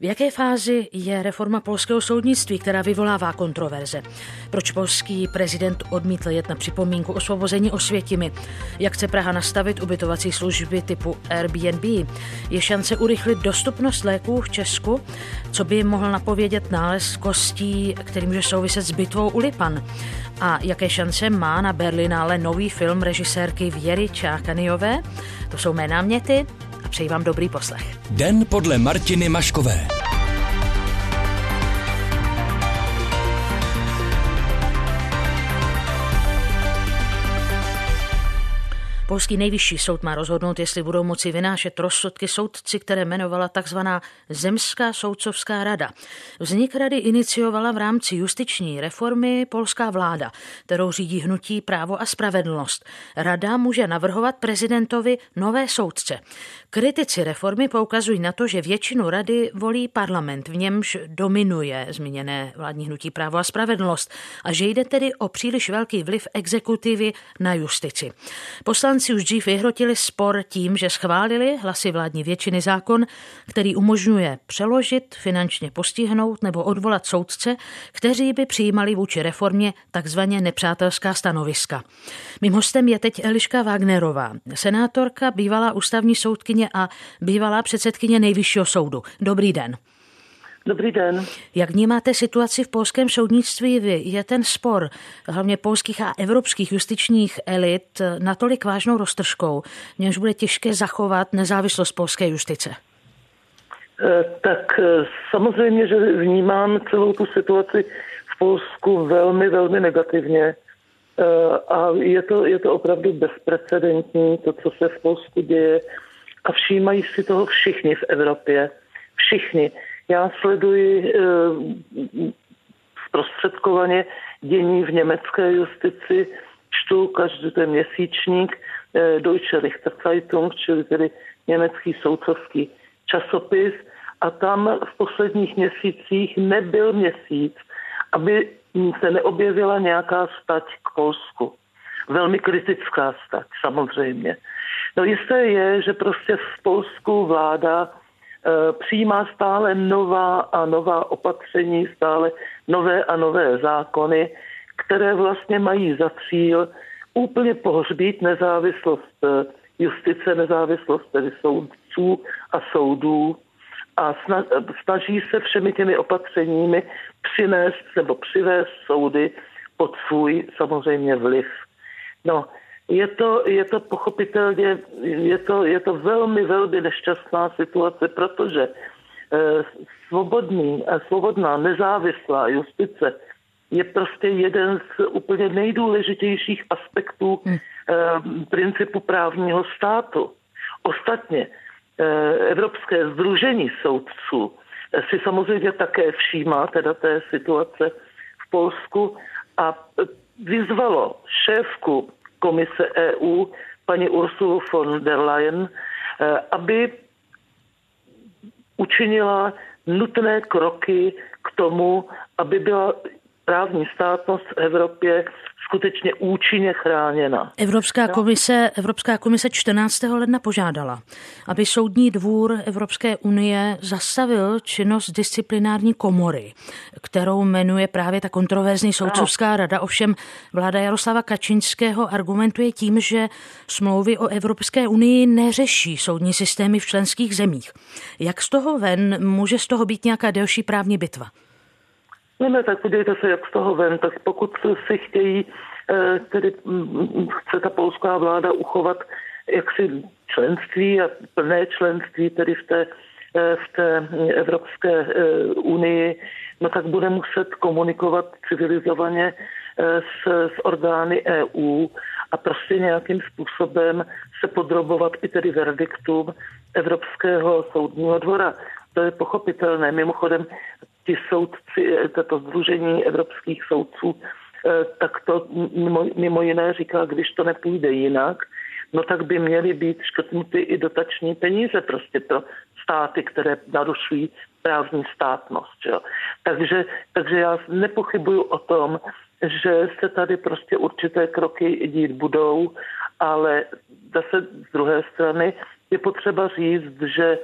V jaké fázi je reforma polského soudnictví, která vyvolává kontroverze? Proč polský prezident odmítl jet na připomínku osvobození Osvětimi? Jak chce Praha nastavit ubytovací služby typu Airbnb? Je šance urychlit dostupnost léků v Česku? Co by mohl napovědět nález kostí, který může souviset s bitvou u Lipan? A jaké šance má na Berlinále nový film režisérky Věry Čákaniové? To jsou mé náměty Přeji vám dobrý poslech. Den podle Martiny Maškové. Polský nejvyšší soud má rozhodnout, jestli budou moci vynášet rozsudky soudci, které jmenovala tzv. Zemská soudcovská rada. Vznik rady iniciovala v rámci justiční reformy polská vláda, kterou řídí hnutí právo a spravedlnost. Rada může navrhovat prezidentovi nové soudce. Kritici reformy poukazují na to, že většinu rady volí parlament, v němž dominuje zmíněné vládní hnutí právo a spravedlnost a že jde tedy o příliš velký vliv exekutivy na justici. Poslanci už dřív vyhrotili spor tím, že schválili hlasy vládní většiny zákon, který umožňuje přeložit, finančně postihnout nebo odvolat soudce, kteří by přijímali vůči reformě takzvaně nepřátelská stanoviska. Mým hostem je teď Eliška Wagnerová, senátorka, bývalá ústavní soudkyně a bývalá předsedkyně nejvyššího soudu. Dobrý den. Dobrý den. Jak vnímáte situaci v polském soudnictví vy? Je ten spor hlavně polských a evropských justičních elit natolik vážnou roztržkou, něž bude těžké zachovat nezávislost polské justice? Eh, tak eh, samozřejmě, že vnímám celou tu situaci v Polsku velmi, velmi negativně. Eh, a je to, je to opravdu bezprecedentní, to, co se v Polsku děje. A všímají si toho všichni v Evropě. Všichni. Já sleduji eh, zprostředkovaně dění v německé justici, čtu každý ten měsíčník eh, Deutsche Richterzeitung, čili tedy německý soudcovský časopis a tam v posledních měsících nebyl měsíc, aby se neobjevila nějaká stať k Polsku. Velmi kritická stať, samozřejmě. No jisté je, že prostě v Polsku vláda Eh, přijímá stále nová a nová opatření, stále nové a nové zákony, které vlastně mají za cíl úplně pohřbít nezávislost eh, justice, nezávislost tedy soudců a soudů a snaží se všemi těmi opatřeními přinést nebo přivést soudy pod svůj samozřejmě vliv. No, je to, je to pochopitelně, je to, je to velmi, velmi nešťastná situace, protože eh, svobodný a svobodná nezávislá justice je prostě jeden z úplně nejdůležitějších aspektů hmm. principu právního státu. Ostatně eh, Evropské združení soudců si samozřejmě také všímá teda té situace v Polsku a vyzvalo šéfku komise EU, paní Ursulu von der Leyen, eh, aby učinila nutné kroky k tomu, aby byla právní státnost v Evropě skutečně účinně chráněna. Evropská komise, Evropská komise 14. ledna požádala, aby Soudní dvůr Evropské unie zastavil činnost disciplinární komory, kterou jmenuje právě ta kontroverzní soudcovská rada. Ovšem vláda Jaroslava Kačinského argumentuje tím, že smlouvy o Evropské unii neřeší soudní systémy v členských zemích. Jak z toho ven může z toho být nějaká delší právní bitva? Ne, ne, tak podívejte se, jak z toho ven. Tak pokud si chtějí, eh, tedy mm, chce ta polská vláda uchovat jaksi členství a plné členství tedy v té, eh, v té Evropské eh, unii, no tak bude muset komunikovat civilizovaně s, s orgány EU a prostě nějakým způsobem se podrobovat i tedy verdiktům Evropského soudního dvora. To je pochopitelné. Mimochodem, ti soudci, toto združení evropských soudců, eh, tak to mimo, mimo jiné říká, když to nepůjde jinak, no tak by měly být škrtnuty i dotační peníze prostě pro státy, které narušují právní státnost. Jo. Takže, takže já nepochybuju o tom, že se tady prostě určité kroky dít budou, ale zase z druhé strany je potřeba říct, že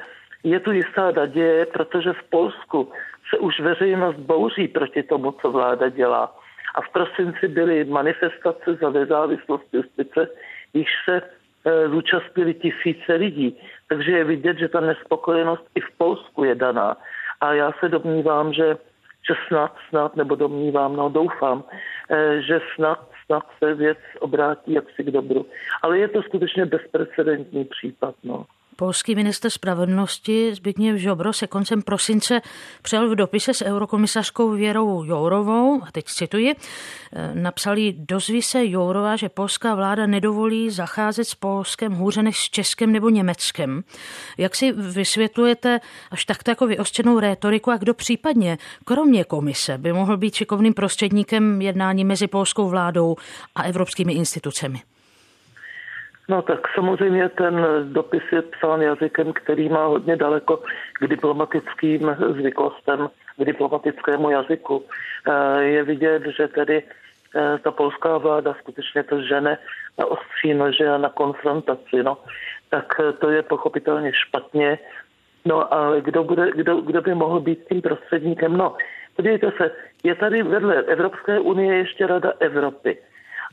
je tu jistá naděje, protože v Polsku se už veřejnost bouří proti tomu, co vláda dělá. A v prosinci byly manifestace za nezávislost justice, již se e, zúčastnili tisíce lidí. Takže je vidět, že ta nespokojenost i v Polsku je daná. A já se domnívám, že, že snad, snad, nebo domnívám, no doufám, e, že snad, snad se věc obrátí jaksi k dobru. Ale je to skutečně bezprecedentní případ. No. Polský minister spravedlnosti Zbigniew Žobro se koncem prosince přel v dopise s eurokomisařkou Věrou Jourovou, a teď cituji, eh, napsal jí, dozví se Jourova, že polská vláda nedovolí zacházet s Polskem hůře než s Českem nebo Německem. Jak si vysvětlujete až takto jako vyostřenou rétoriku a kdo případně, kromě komise, by mohl být šikovným prostředníkem jednání mezi polskou vládou a evropskými institucemi? No tak samozřejmě ten dopis je psán jazykem, který má hodně daleko k diplomatickým zvyklostem, k diplomatickému jazyku. Eh, je vidět, že tedy eh, ta polská vláda skutečně to žene na ostří nože a na konfrontaci. No. Tak eh, to je pochopitelně špatně. No ale kdo, bude, kdo, kdo by mohl být tím prostředníkem? No, podívejte se, je tady vedle Evropské unie ještě Rada Evropy.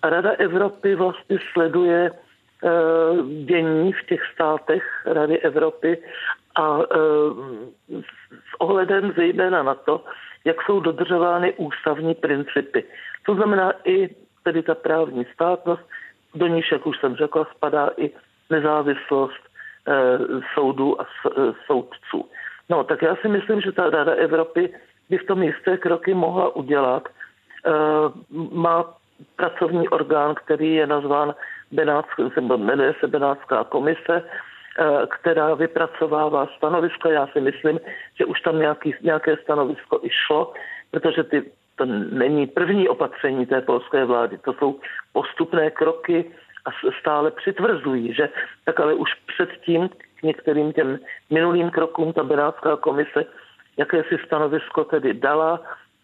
A Rada Evropy vlastně sleduje dění v těch státech Rady Evropy a eh, s ohledem zejména na to, jak jsou dodržovány ústavní principy. To znamená i tedy ta právní státnost, do níž, jak už jsem řekla, spadá i nezávislost eh, soudů a soudců. No, tak já si myslím, že ta Rada Evropy by v tom jisté kroky mohla udělat. Má pracovní orgán, který je nazván Benátská, jmenuje se Benátská komise, eh, která vypracovává stanoviska. Já si myslím, že už tam nějaký, nějaké stanovisko i šlo, protože ty, to není první opatření té polské vlády, to jsou postupné kroky a stále přitvrzují, že tak ale už předtím k některým těm minulým krokům ta Benátská komise jakési stanovisko tedy dala,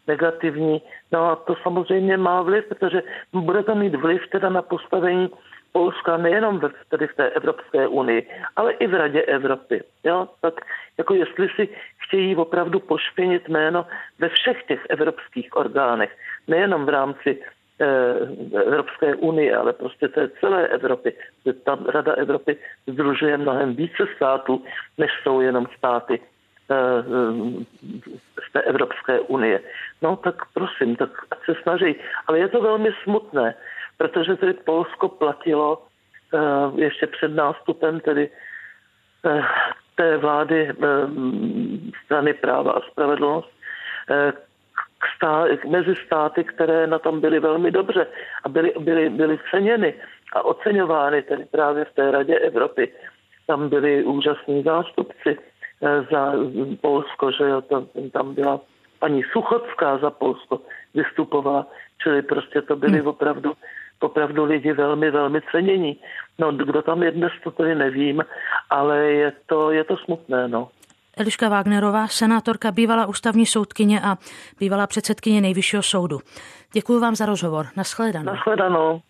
negativní. No a to samozřejmě má vliv, protože bude to mít vliv teda na postavení Polska nejenom v, tedy v té Evropské unii, ale i v Radě Evropy. Jo? Tak jako jestli si chtějí opravdu pošpinit jméno ve všech těch evropských orgánech, nejenom v rámci eh, Evropské unie, ale prostě té celé Evropy. Ta Rada Evropy združuje mnohem více států, než jsou jenom státy eh, z té Evropské unie. No tak prosím, tak se snaží. Ale je to velmi smutné, protože tedy Polsko platilo uh, ještě před nástupem tedy uh, té vlády uh, strany práva a spravedlnost k stá, mezi státy, které na tom byly velmi dobře a byly, byly, byly ceněny a oceňovány tedy právě v té Radě Evropy. Tam byli úžasní zástupci za Polsko, že jo, to, tam byla paní Suchodská za Polsko vystupovala, čili prostě to byly hmm. opravdu opravdu lidi velmi, velmi cenění. No, kdo tam je dnes, to tedy nevím, ale je to, je to smutné, no. Eliška Wagnerová, senátorka, bývalá ústavní soudkyně a bývalá předsedkyně nejvyššího soudu. Děkuji vám za rozhovor. Naschledanou. Naschledanou.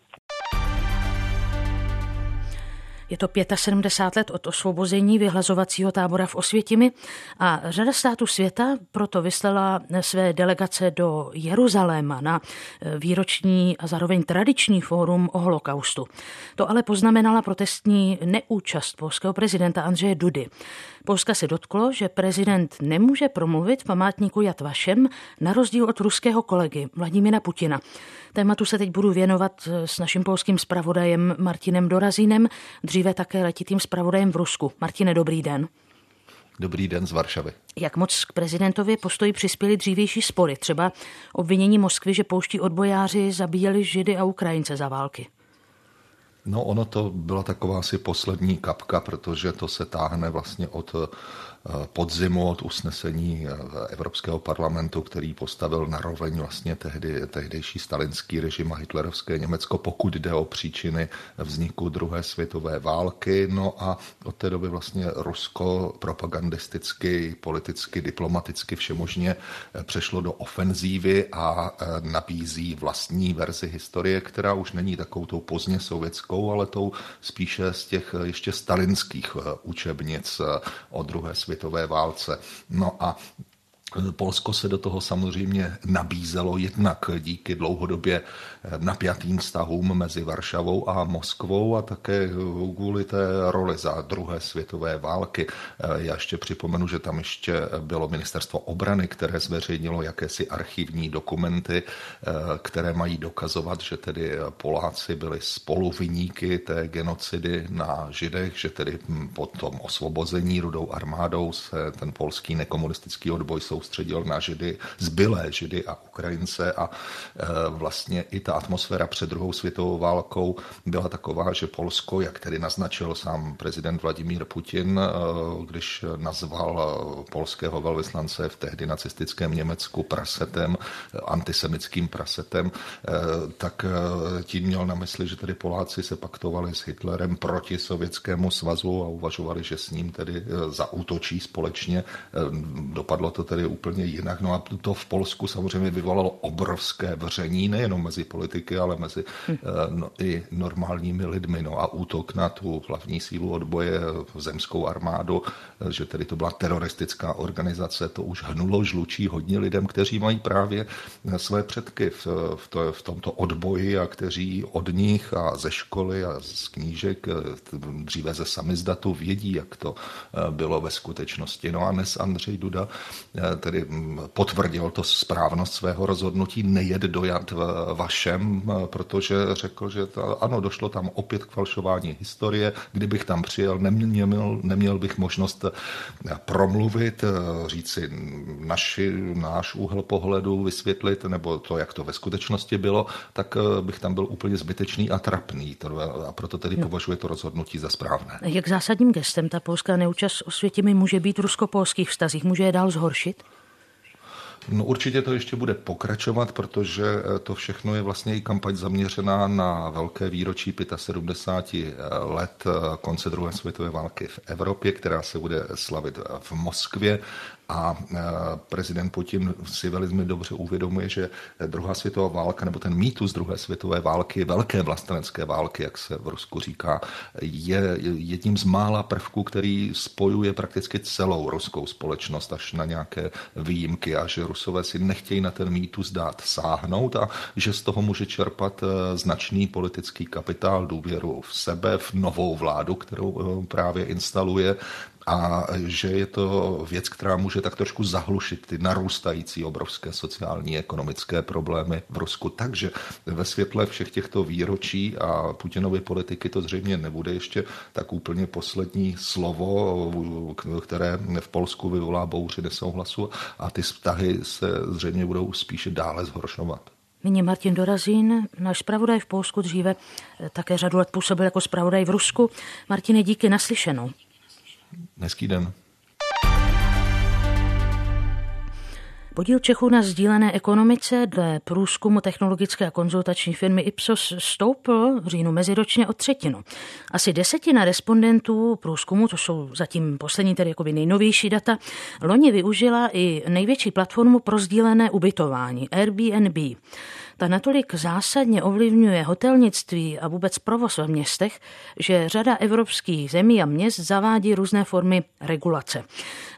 Je to 75 let od osvobození vyhlazovacího tábora v Osvětimi a řada států světa proto vyslala své delegace do Jeruzaléma na eh, výroční a zároveň tradiční fórum o holokaustu. To ale poznamenala protestní neúčast polského prezidenta Andřeje Dudy. Polska se dotklo, že prezident nemůže promluvit v památníku Jad Vašem na rozdíl od ruského kolegy Vladimíra Putina. Tématu se teď budu věnovat eh, s naším polským zpravodajem Martinem Dorazínem, dříve také letitým zpravodajem v Rusku. Martine, dobrý den. Dobrý den z Varšavy. Jak moc k prezidentově postoji přispěli dřívější spory, třeba obvinění Moskvy, že pouští odbojáři zabíjeli Židy a Ukrajince za války? No ono to byla taková asi poslední kapka, protože to se táhne vlastně od podzimu od usnesení eh, Evropského parlamentu, který postavil na roveň vlastně tehdy, tehdejší stalinský režim a hitlerovské Německo, pokud jde o příčiny vzniku druhé světové války. No a od té doby vlastně Rusko propagandisticky, politicky, diplomaticky všemožně eh, přešlo do ofenzívy a eh, nabízí vlastní verzi historie, která už není takovou tou pozdně sovětskou, ale tou spíše z těch ještě stalinských učebnic o druhé světové světové válce. No a Polsko se do toho samozřejmě nabízelo jednak díky dlouhodobě napjatým vztahům mezi Varšavou a Moskvou a také kvůli té roli za druhé světové války. Já ještě připomenu, že tam ještě bylo ministerstvo obrany, které zveřejnilo jakési archivní dokumenty, které mají dokazovat, že tedy Poláci byli spoluviníky té genocidy na Židech, že tedy po tom osvobození rudou armádou se ten polský nekomunistický odboj soustředil na Židy, zbylé Židy a Ukrajince a vlastně i ta atmosféra před druhou světovou válkou byla taková, že Polsko, jak tedy naznačil sám prezident Vladimír Putin, eh, když nazval eh, polského velvyslance v tehdy nacistickém Německu prasetem, eh, antisemickým prasetem, tak tím měl na mysli, že tedy Poláci se paktovali s Hitlerem proti Sovětskému svazu a uvažovali, že s ním tedy zaútočí společně. Dopadlo to tedy úplně jinak. No a to v Polsku samozřejmě vyvolalo obrovské vření, nejenom mezi politiky, ale mezi hm. no, i normálními lidmi. No a útok na tu hlavní sílu odboje, zemskou armádu, eh, že tedy to byla teroristická organizace, to už hnulo žlučí hodně lidem, kteří mají právě eh, své předky v, v, to, v tomto odboji a kteří od nich a ze školy a z knížek, dříve ze samizdatu vědí, jak to bylo ve skutečnosti. No a dnes Andřej Duda tedy hm, potvrdil to správnost svého rozhodnutí nejet dojat vaše všem, eh, protože řekl, že to, ano, došlo tam opět k falšování historie. Kdybych tam přijel, neměl, neměl bych možnost eh, promluvit, eh, říci naši, náš úhel pohledu, vysvětlit, nebo to, jak to ve skutečnosti bylo, tak bych tam byl úplně zbytečný a trapný. A proto tedy no. považuje to rozhodnutí za správné. Jak zásadním gestem ta polská neúčast osvětimi může být rusko-polských vztazích? Může je dál zhoršit? No určitě to ještě bude pokračovat, protože eh, to všechno je vlastně i kampaň zaměřená na velké výročí 75 eh, let eh, konce druhé světové války v Evropě, která se bude slavit v Moskvě a e, prezident Putin si velmi dobře uvědomuje, že druhá světová válka, nebo ten mýtus druhé světové války, velké vlastenecké války, jak se v Rusku říká, je jedním z mála prvků, který spojuje prakticky celou ruskou společnost až na nějaké výjimky a že Rusové si nechtějí na ten mýtus dát sáhnout a že z toho může čerpat e, značný politický kapitál, důvěru v sebe, v novou vládu, kterou e, právě instaluje a že je to věc, která může tak trošku zahlušit ty narůstající obrovské sociální ekonomické problémy v Rusku. Takže ve světle všech těchto výročí a Putinovy politiky to zřejmě nebude ještě tak úplně poslední slovo, které v Polsku vyvolá bouři nesouhlasu a ty vztahy se zřejmě budou spíše dále zhoršovat. Nyní Martin Dorazín, náš zpravodaj v Polsku dříve také řadu let působil jako zpravodaj v Rusku. Martine, díky naslyšenou. Hezký den. Podíl Čechů na sdílené ekonomice dle průzkumu technologické a konzultační firmy Ipsos stoupl v říjnu meziročně o třetinu. Asi desetina respondentů průzkumu, to jsou zatím poslední, tedy jakoby nejnovější data, loni využila i největší platformu pro sdílené ubytování Airbnb. Ta natolik zásadně ovlivňuje hotelnictví a vůbec provoz ve městech, že řada evropských zemí a měst zavádí různé formy regulace.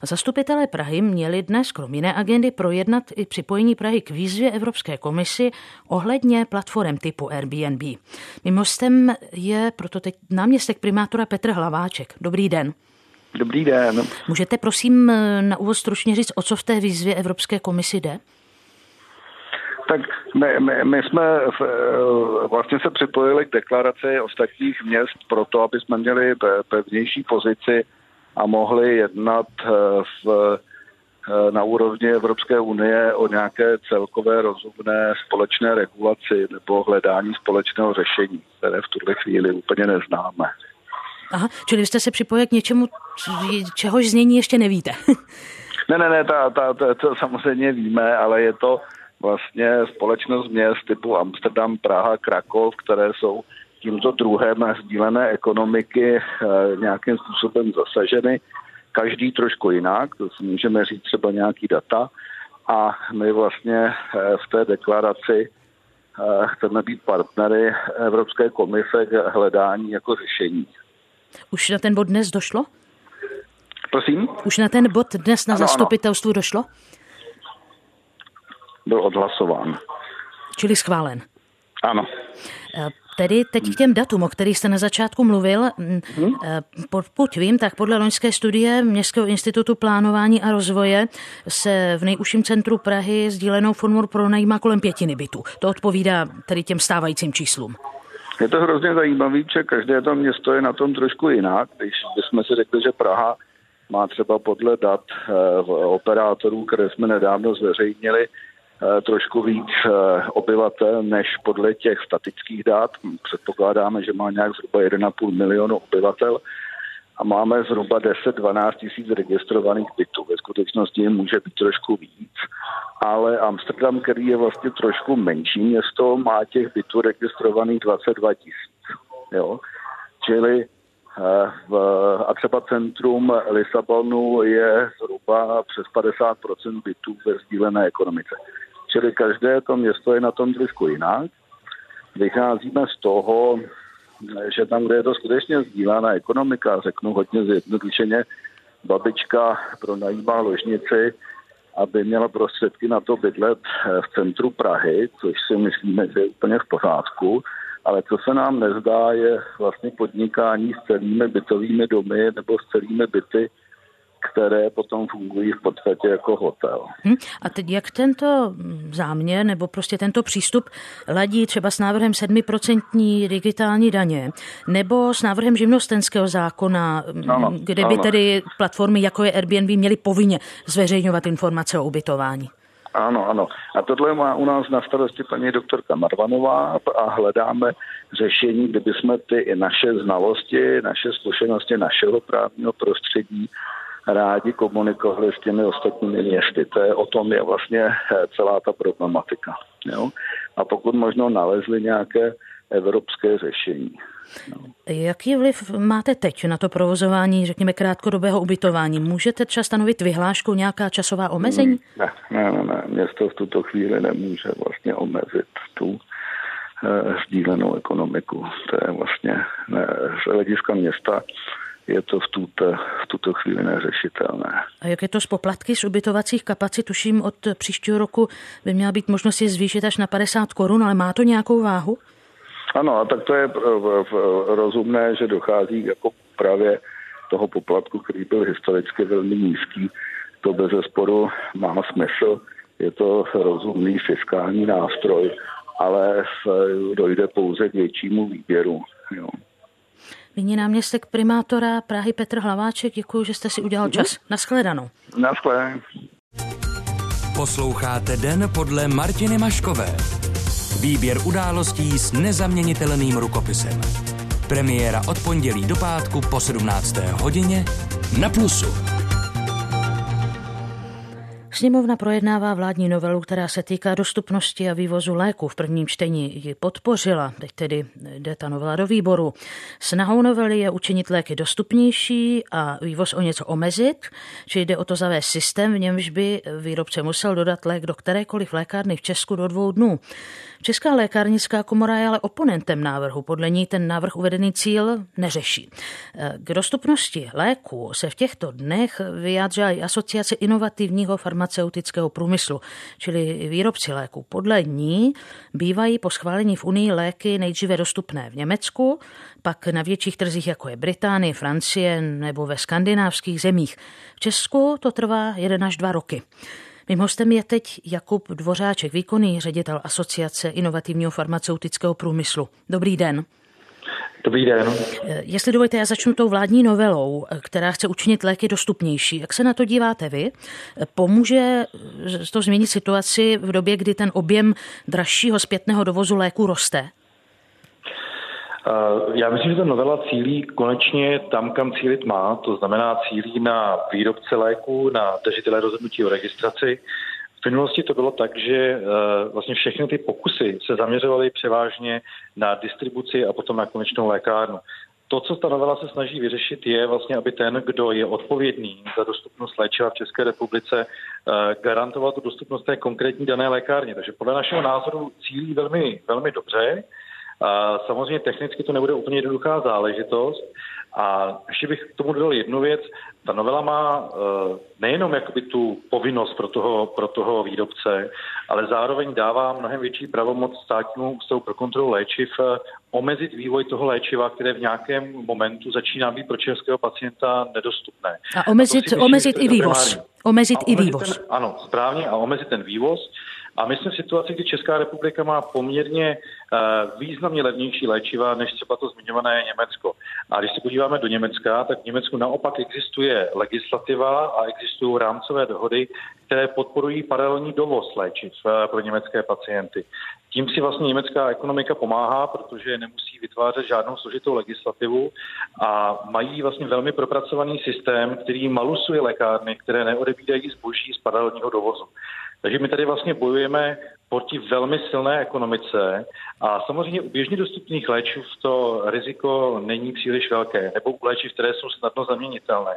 Zastupitelé Prahy měli dnes krom jiné agendy projednat i připojení Prahy k výzvě Evropské komisi ohledně platform typu Airbnb. Mimostem je proto teď náměstek primátora Petr Hlaváček. Dobrý den. Dobrý den. Můžete prosím na úvod stručně říct, o co v té výzvě Evropské komisi jde? Tak my, my, my jsme v, eh, vlastně se připojili k deklaraci ostatních měst proto, aby jsme měli pevnější pozici a mohli jednat eh, v, eh, na úrovni Evropské unie o nějaké celkové rozumné společné regulaci nebo hledání společného řešení, které v tuhle chvíli úplně neznáme. Aha, čili jste se připojili k něčemu, čehož znění ještě nevíte. ne, ne, ne, ta, ta, ta, to samozřejmě víme, ale je to vlastně společnost měst typu Amsterdam, Praha, Krakov, které jsou tímto druhem sdílené ekonomiky eh, nějakým způsobem zasaženy. Každý trošku jinak, to si můžeme říct třeba nějaký data. A my vlastně eh, v té deklaraci eh, chceme být partnery Evropské komise k hledání jako řešení. Už na ten bod dnes došlo? Prosím? Už na ten bod dnes na ano, zastupitelstvu ano. došlo? Byl odhlasován. Čili schválen. Ano. Eh, tedy teď k těm datům, o kterých jste na začátku mluvil. Hmm? Pokud vím, tak podle loňské studie Městského institutu plánování a rozvoje se v nejužším centru Prahy sdílenou formou pronajímá kolem pětiny bytů. To odpovídá tedy těm stávajícím číslům. Je to hrozně zajímavé, že každé to město je na tom trošku jinak. Když bychom si řekli, že Praha má třeba podle dat eh, operátorů, které jsme nedávno zveřejnili, Eh, trošku víc eh, obyvatel než podle těch statických dát. Předpokládáme, že má nějak zhruba 1,5 milionu obyvatel a máme zhruba 10-12 tisíc registrovaných bytů. Ve skutečnosti může být trošku víc, ale Amsterdam, který je vlastně trošku menší město, má těch bytů registrovaných 22 tisíc. Jo? Čili eh, v, a třeba centrum Lisabonu je zhruba přes 50% bytů ve sdílené ekonomice. Čili každé to město je na tom trošku jinak. Vycházíme z toho, že tam, kde je to skutečně sdílená ekonomika, řeknu hodně zjednodušeně, babička pronajímá ložnici, aby měla prostředky na to bydlet v centru Prahy, což si myslíme, že je úplně v pořádku. Ale co se nám nezdá, je vlastně podnikání s celými bytovými domy nebo s celými byty které potom fungují v podstatě jako hotel. Hm? A teď jak tento záměr nebo prostě tento přístup ladí třeba s návrhem 7% digitální daně nebo s návrhem živnostenského zákona, ano, kde by ano. tedy platformy jako je Airbnb měly povinně zveřejňovat informace o ubytování? Ano, ano. A tohle má u nás na starosti paní doktorka Marvanová a hledáme řešení, kdyby jsme ty naše znalosti, naše zkušenosti našeho právního prostředí rádi komunikovali s těmi ostatními městy. To je o tom je vlastně eh, celá ta problematika. Jo? A pokud možno nalezli nějaké evropské řešení. No. Jaký vliv máte teď na to provozování, řekněme, krátkodobého ubytování? Můžete třeba stanovit vyhlášku nějaká časová omezení? Ne, ne, ne, ne. Město v tuto chvíli nemůže vlastně omezit tu e, sdílenou ekonomiku. To je vlastně ne, z hlediska města je to v tuto, v tuto chvíli neřešitelné. A jak je to z poplatky z ubytovacích kapacit? Tuším, od příštího roku by měla být možnost je zvýšit až na 50 korun, ale má to nějakou váhu? Ano, a tak to je rozumné, že dochází jako právě toho poplatku, který byl historicky velmi nízký. To bez zesporu má smysl, je to rozumný fiskální nástroj, ale dojde pouze k většímu výběru. Jo. Nyní náměstek primátora Prahy Petr Hlaváček, děkuji, že jste si udělal čas. Naschledanou. Naschledanou. Posloucháte Den podle Martiny Maškové. Výběr událostí s nezaměnitelným rukopisem. Premiéra od pondělí do pátku po 17. hodině na Plusu. Sněmovna projednává vládní novelu, která se týká dostupnosti a vývozu léku. V prvním čtení ji podpořila, teď tedy jde ta novela do výboru. Snahou novely je učinit léky dostupnější a vývoz o něco omezit, či jde o to zavést systém, v němž by výrobce musel dodat lék do kterékoliv lékárny v Česku do dvou dnů. Česká lékárnická komora je ale oponentem návrhu. Podle ní ten návrh uvedený cíl neřeší. K dostupnosti léku se v těchto dnech vyjádřila i asociace inovativního farmaceutického průmyslu, čili výrobci léku. Podle ní bývají po schválení v Unii léky nejdříve dostupné v Německu, pak na větších trzích, jako je Británie, Francie nebo ve skandinávských zemích. V Česku to trvá jeden až dva roky. Mým hostem je teď Jakub Dvořáček, výkonný ředitel Asociace inovativního farmaceutického průmyslu. Dobrý den. Dobrý den. Eh, jestli dovolíte, já začnu tou vládní novelou, eh, která chce učinit léky dostupnější. Jak se na to díváte vy? Eh, pomůže to změnit situaci v době, kdy ten objem dražšího zpětného dovozu léku roste? Já myslím, že ta novela cílí konečně tam, kam cílit má, to znamená cílí na výrobce léku, na držitele rozhodnutí o registraci. V minulosti to bylo tak, že eh, vlastně všechny ty pokusy se zaměřovaly převážně na distribuci a potom na konečnou lékárnu. To, co ta novela se snaží vyřešit, je vlastně, aby ten, kdo je odpovědný za dostupnost léčiva v České republice, eh, garantoval tu dostupnost té konkrétní dané lékárně. Takže podle našeho názoru cílí velmi, velmi dobře. A samozřejmě technicky to nebude úplně jednoduchá záležitost, A ještě bych k tomu dodal jednu věc. Ta novela má uh, nejenom jakoby tu povinnost pro toho, pro toho výrobce, ale zároveň dává mnohem větší pravomoc státnímu ústavu pro kontrolu léčiv uh, omezit vývoj toho léčiva, které v nějakém momentu začíná být pro českého pacienta nedostupné. A omezit, a myslím, omezit i vývoz. Omezit i vývoz. Ten, ano, správně, a omezit ten vývoz. A my jsme v situaci, kdy Česká republika má poměrně uh, významně levnější léčiva než třeba to zmiňované Německo. A když se podíváme do Německa, tak v Německu naopak existuje legislativa a existují rámcové dohody, které podporují paralelní dovoz léčiv uh, pro německé pacienty. Tím si vlastně německá ekonomika pomáhá, protože nemusí vytvářet žádnou složitou legislativu a mají vlastně velmi propracovaný systém, který malusuje lékárny, které neodebírají zboží z paralelního dovozu. Takže my tady vlastně bojujeme proti velmi silné ekonomice a samozřejmě u běžně dostupných léčiv to riziko není příliš velké, nebo u léčiv, které jsou snadno zaměnitelné.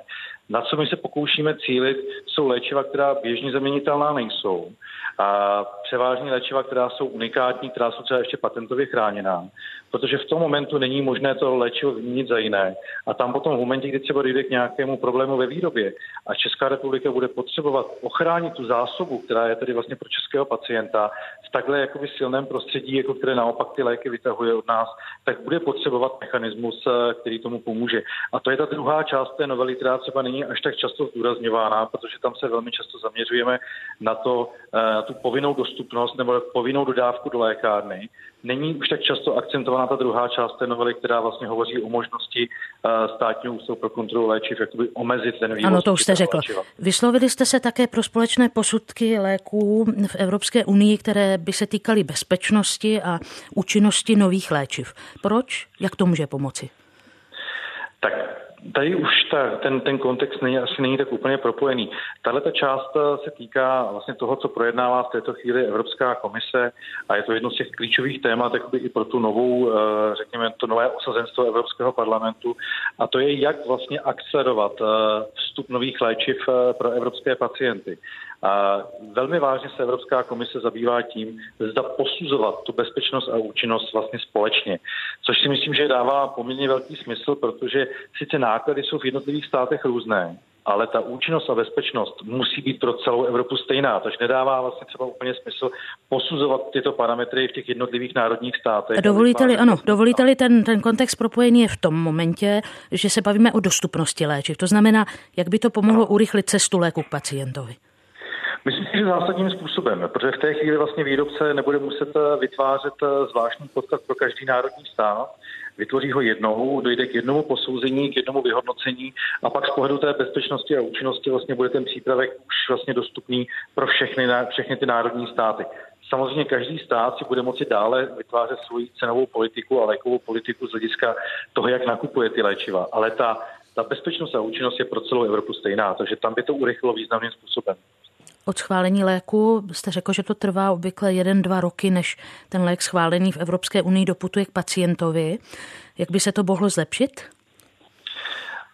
Na co my se pokoušíme cílit, jsou léčiva, která běžně zaměnitelná nejsou. A převážně léčiva, která jsou unikátní, která jsou třeba ještě patentově chráněná, protože v tom momentu není možné to léčivo vyměnit za jiné. A tam potom v momentě, kdy třeba dojde k nějakému problému ve výrobě a Česká republika bude potřebovat ochránit tu zásobu, která je tedy vlastně pro českého pacienta, v takhle jakoby silném prostředí, jako které naopak ty léky vytahuje od nás, tak bude potřebovat mechanismus, eh, který tomu pomůže. A to je ta druhá část té novely, která třeba není až tak často zdůrazňována, protože tam se velmi často zaměřujeme na to, na eh, tu povinnou dostupnost nebo povinnou dodávku do lékárny. Není už tak často akcentovaná ta druhá část té novely, která vlastně hovoří o možnosti eh, státního ústavu pro kontrolu léčiv, jakoby omezit ten vývoz. Ano, to už jste řekl. Léčiva. Vyslovili jste se také pro společné posudky léků v Evropské unii, které by se týkaly bezpečnosti a účinnosti nových léčiv. Proč? Jak to může pomoci? Tak Tady už ta, ten, ten kontext není, asi není tak úplně propojený. Tahle ta část eh, se týká vlastně toho, co projednává v této chvíli Evropská komise a je to jedno z těch klíčových témat i pro tu novou, eh, řekněme, to nové osazenstvo Evropského parlamentu a to je, jak vlastně akcelerovat eh, vstup nových léčiv pro evropské pacienty. A velmi vážně se Evropská komise zabývá tím, zda posuzovat tu bezpečnost a účinnost vlastně společně. Což si myslím, že dává poměrně velký smysl, protože sice náklady jsou v jednotlivých státech různé, ale ta účinnost a bezpečnost musí být pro celou Evropu stejná, takže nedává vlastně třeba úplně smysl posuzovat tyto parametry v těch jednotlivých národních státech. A dovolíte-li, ano, dovolíte-li ten, ten kontext propojení je v tom momentě, že se bavíme o dostupnosti léčiv. To znamená, jak by to pomohlo urychlit cestu léku k pacientovi. Myslím si, že zásadním způsobem, protože v té chvíli vlastně výrobce nebude muset eh, vytvářet eh, zvláštní podklad pro každý národní stát, vytvoří ho jednou, dojde k jednomu posouzení, k jednomu vyhodnocení a pak z pohledu té bezpečnosti a účinnosti vlastně bude ten přípravek už vlastně dostupný pro všechny, všechny ty národní státy. Samozřejmě každý stát si bude moci dále vytvářet svoji cenovou politiku a lékovou politiku z hlediska toho, jak nakupuje ty léčiva, ale ta, ta bezpečnost a účinnost je pro celou Evropu stejná, takže tam by to urychlilo významným způsobem. Od schválení léku jste řekl, že to trvá obvykle jeden, dva roky, než ten lék schválený v Evropské unii doputuje k pacientovi. Jak by se to mohlo zlepšit?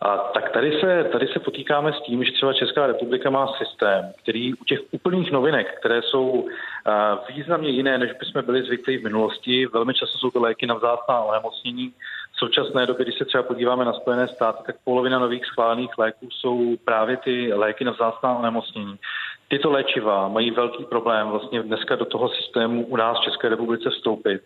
A tak tady se, tady se potýkáme s tím, že třeba Česká republika má systém, který u těch úplných novinek, které jsou významně jiné, než bychom byli zvyklí v minulosti, velmi často jsou to léky na vzácná onemocnění. V současné době, když se třeba podíváme na Spojené státy, tak polovina nových schválených léků jsou právě ty léky na vzácná onemocnění. Tyto léčiva mají velký problém vlastně dneska do toho systému u nás v České republice vstoupit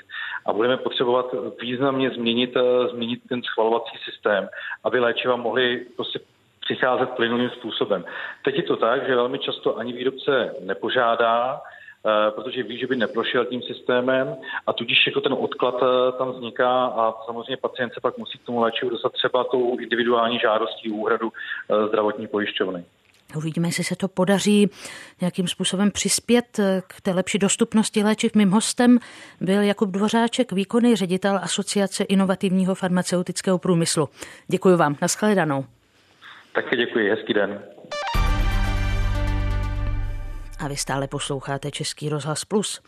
a budeme potřebovat významně změnit, eh, změnit ten schvalovací systém, aby léčiva mohly prostě přicházet plynulým způsobem. Teď je to tak, že velmi často ani výrobce nepožádá, eh, protože ví, že by neprošel tím systémem a tudíž jako ten odklad eh, tam vzniká a samozřejmě pacient se pak musí k tomu léčivu dostat třeba tou individuální žádostí úhradu zdravotní pojišťovny. Uvidíme, jestli se to podaří nějakým způsobem přispět k té lepší dostupnosti léčiv. Mým hostem byl Jakub Dvořáček, výkonný ředitel Asociace inovativního farmaceutického průmyslu. Děkuji vám. Naschledanou. Taky děkuji. Hezký den. A vy stále posloucháte Český rozhlas Plus.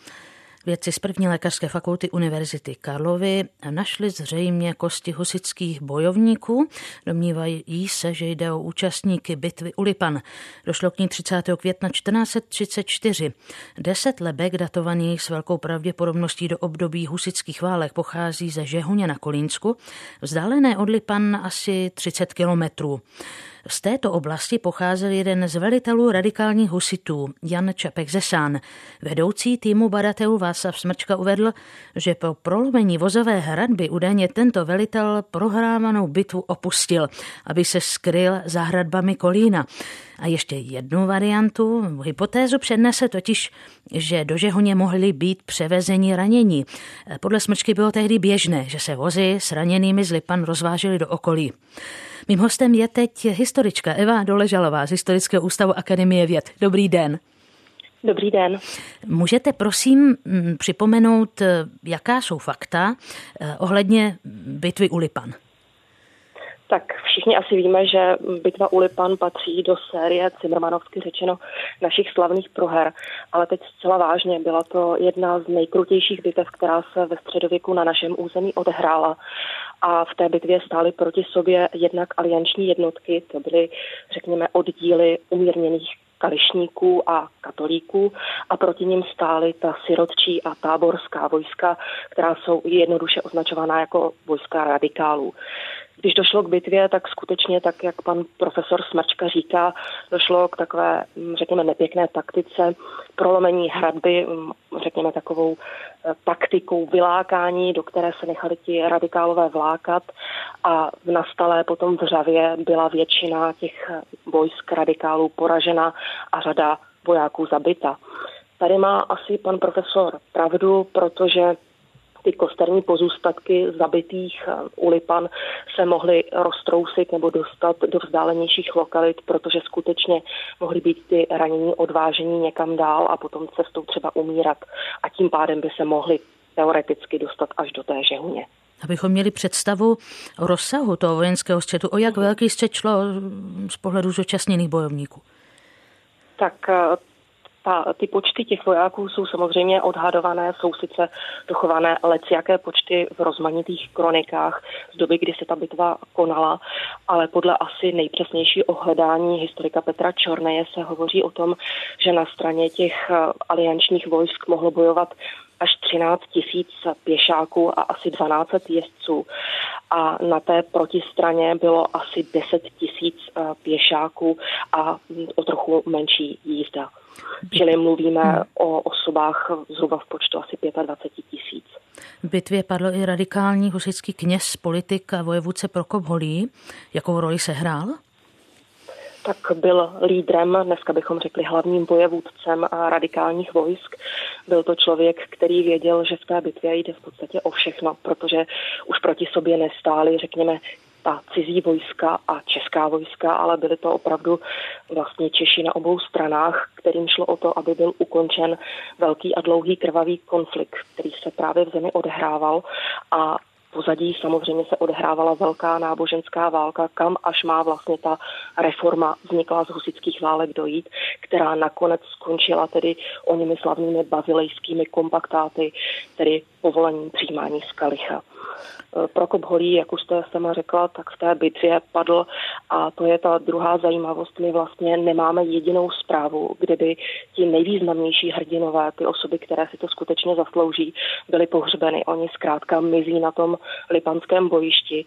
Vědci z první lékařské fakulty Univerzity Karlovy našli zřejmě kosti husických bojovníků. Domnívají se, že jde o účastníky bitvy u Lipan. Došlo k ní 30. května 1434. Deset lebek datovaných s velkou pravděpodobností do období husických válek pochází ze Žehuně na Kolínsku, vzdálené od Lipan asi 30 kilometrů. Z této oblasti pocházel jeden z velitelů radikálních husitů, Jan Čapek Zesán. Vedoucí týmu badatelů Václav Smrčka uvedl, že po prolomení vozové hradby údajně tento velitel prohrávanou bitvu opustil, aby se skryl za hradbami Kolína. A ještě jednu variantu, hypotézu přednese totiž, že do Žehoně mohli být převezeni ranění. Podle Smrčky bylo tehdy běžné, že se vozy s raněnými z Lipan rozvážely do okolí. Mým hostem je teď historička Eva Doležalová z Historického ústavu Akademie věd. Dobrý den. Dobrý den. Můžete prosím připomenout, eh, jaká jsou fakta eh, ohledně bitvy u Lipan? Tak všichni asi víme, že bitva u Lipan patří do série Cimrmanovsky řečeno našich slavných proher, ale teď zcela vážně byla to jedna z nejkrutějších bitev, která se ve středověku na našem území odehrála a v té bitvě stály proti sobě jednak alianční jednotky, to byly, řekněme, oddíly umírněných kališníků a katolíků a proti ním stály ta sirotčí a táborská vojska, která jsou jednoduše označovaná jako vojska radikálů. Když došlo k bitvě, tak skutečně, tak jak pan profesor Smrčka říká, došlo k takové, mm, řekněme, nepěkné taktice prolomení hradby, mm, řekněme, takovou eh, taktikou vylákání, do které se nechali ti radikálové vlákat a v nastalé potom v řavě byla většina těch eh, vojsk radikálů poražena a řada vojáků zabita. Tady má asi pan profesor pravdu, protože ty kosterní pozůstatky zabitých eh, ulipan se mohly roztrousit nebo dostat do vzdálenějších lokalit, protože skutečně mohly být ty ranění odvážení někam dál a potom cestou třeba umírat a tím pádem by se mohly teoreticky dostat až do té žehuně. Abychom měli představu o rozsahu toho vojenského střetu, o jak velký střet šlo z pohledu zúčastněných bojovníků? Tak eh, ta, ty počty těch vojáků jsou samozřejmě odhadované, jsou sice dochované jaké počty v rozmanitých kronikách z doby, kdy se ta bitva konala, ale podle asi nejpřesnější ohledání historika Petra Čorneje se hovoří o tom, že na straně těch eh, aliančních vojsk mohlo bojovat až 13 tisíc pěšáků a asi 12 jezdců. A na té protistraně bylo asi 10 tisíc eh, pěšáků a mm, o trochu menší jízda. Čili mluvíme hmm. o osobách zhruba v počtu asi 25 tisíc. V bitvě padl i radikální husický kněz, politik a vojevůdce Prokop Holý. Jakou roli se hrál? Tak byl lídrem, dneska bychom řekli hlavním vojevůdcem radikálních vojsk. Byl to člověk, který věděl, že v té bitvě jde v podstatě o všechno, protože už proti sobě nestáli, řekněme, ta cizí vojska a česká vojska, ale byly to opravdu vlastně Češi na obou stranách, kterým šlo o to, aby byl ukončen velký a dlouhý krvavý konflikt, který se právě v zemi odehrával a pozadí samozřejmě se odehrávala velká náboženská válka, kam až má vlastně ta reforma vznikla z husických válek dojít, která nakonec skončila tedy nimi slavnými bazilejskými kompaktáty, tedy povolením přijímání z kalicha. Eh, Prokop Holý, jak už jste sama řekla, tak v té bitvě padl a to je ta druhá zajímavost. My vlastně nemáme jedinou zprávu, kde by ti nejvýznamnější hrdinové, ty osoby, které si to skutečně zaslouží, byly pohřbeny. Oni zkrátka mizí na tom lipanském bojišti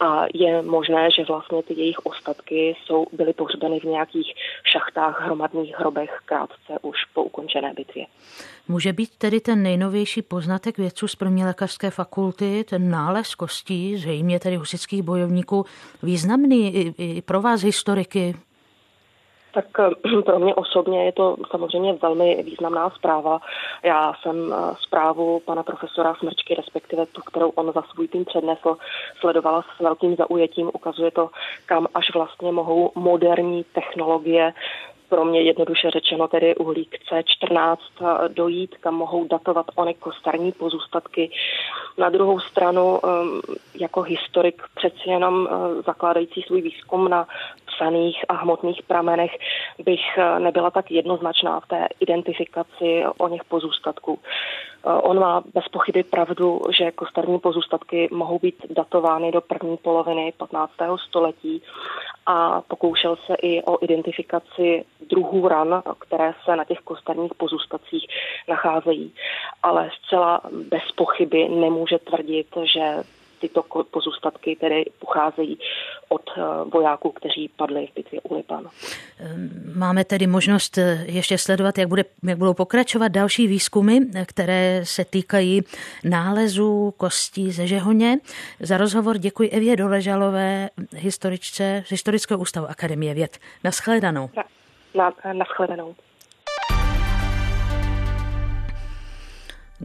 a je možné, že vlastně ty jejich ostatky jsou, byly pohřbeny v nějakých šachtách, hromadných hrobech krátce už po ukončené bitvě. Může být tedy ten nejnovější poznatek vědců z první lékařské fakulty, ten nález kostí, zřejmě tedy husických bojovníků, významný i, i pro vás historiky? Tak eh, pro mě osobně je to samozřejmě velmi významná zpráva. Já jsem eh, zprávu pana profesora Smrčky, respektive tu, kterou on za svůj tým přednesl, sledovala s velkým zaujetím. Ukazuje to, kam až vlastně mohou moderní technologie pro mě jednoduše řečeno tedy uhlík C14 dojít, kam mohou datovat ony kostarní pozůstatky. Na druhou stranu, um, jako historik přeci jenom uh, zakládající svůj výzkum na psaných a hmotných pramenech bych nebyla tak jednoznačná v té identifikaci o něch pozůstatků. On má bez pochyby pravdu, že kosterní pozůstatky mohou být datovány do první poloviny 15. století a pokoušel se i o identifikaci druhů ran, které se na těch kosterních pozůstatcích nacházejí. Ale zcela bez pochyby nemůže tvrdit, že tyto pozůstatky tedy pocházejí od eh, vojáků, kteří padli v bitvě u Lipan. Ehm, máme tedy možnost eh, ještě sledovat, jak, bude, jak budou pokračovat další výzkumy, které se týkají nálezů kostí ze Žehoně. Za rozhovor děkuji Evě Doležalové, historičce z Historického ústavu Akademie věd. Naschledanou. Na, na, naschledanou.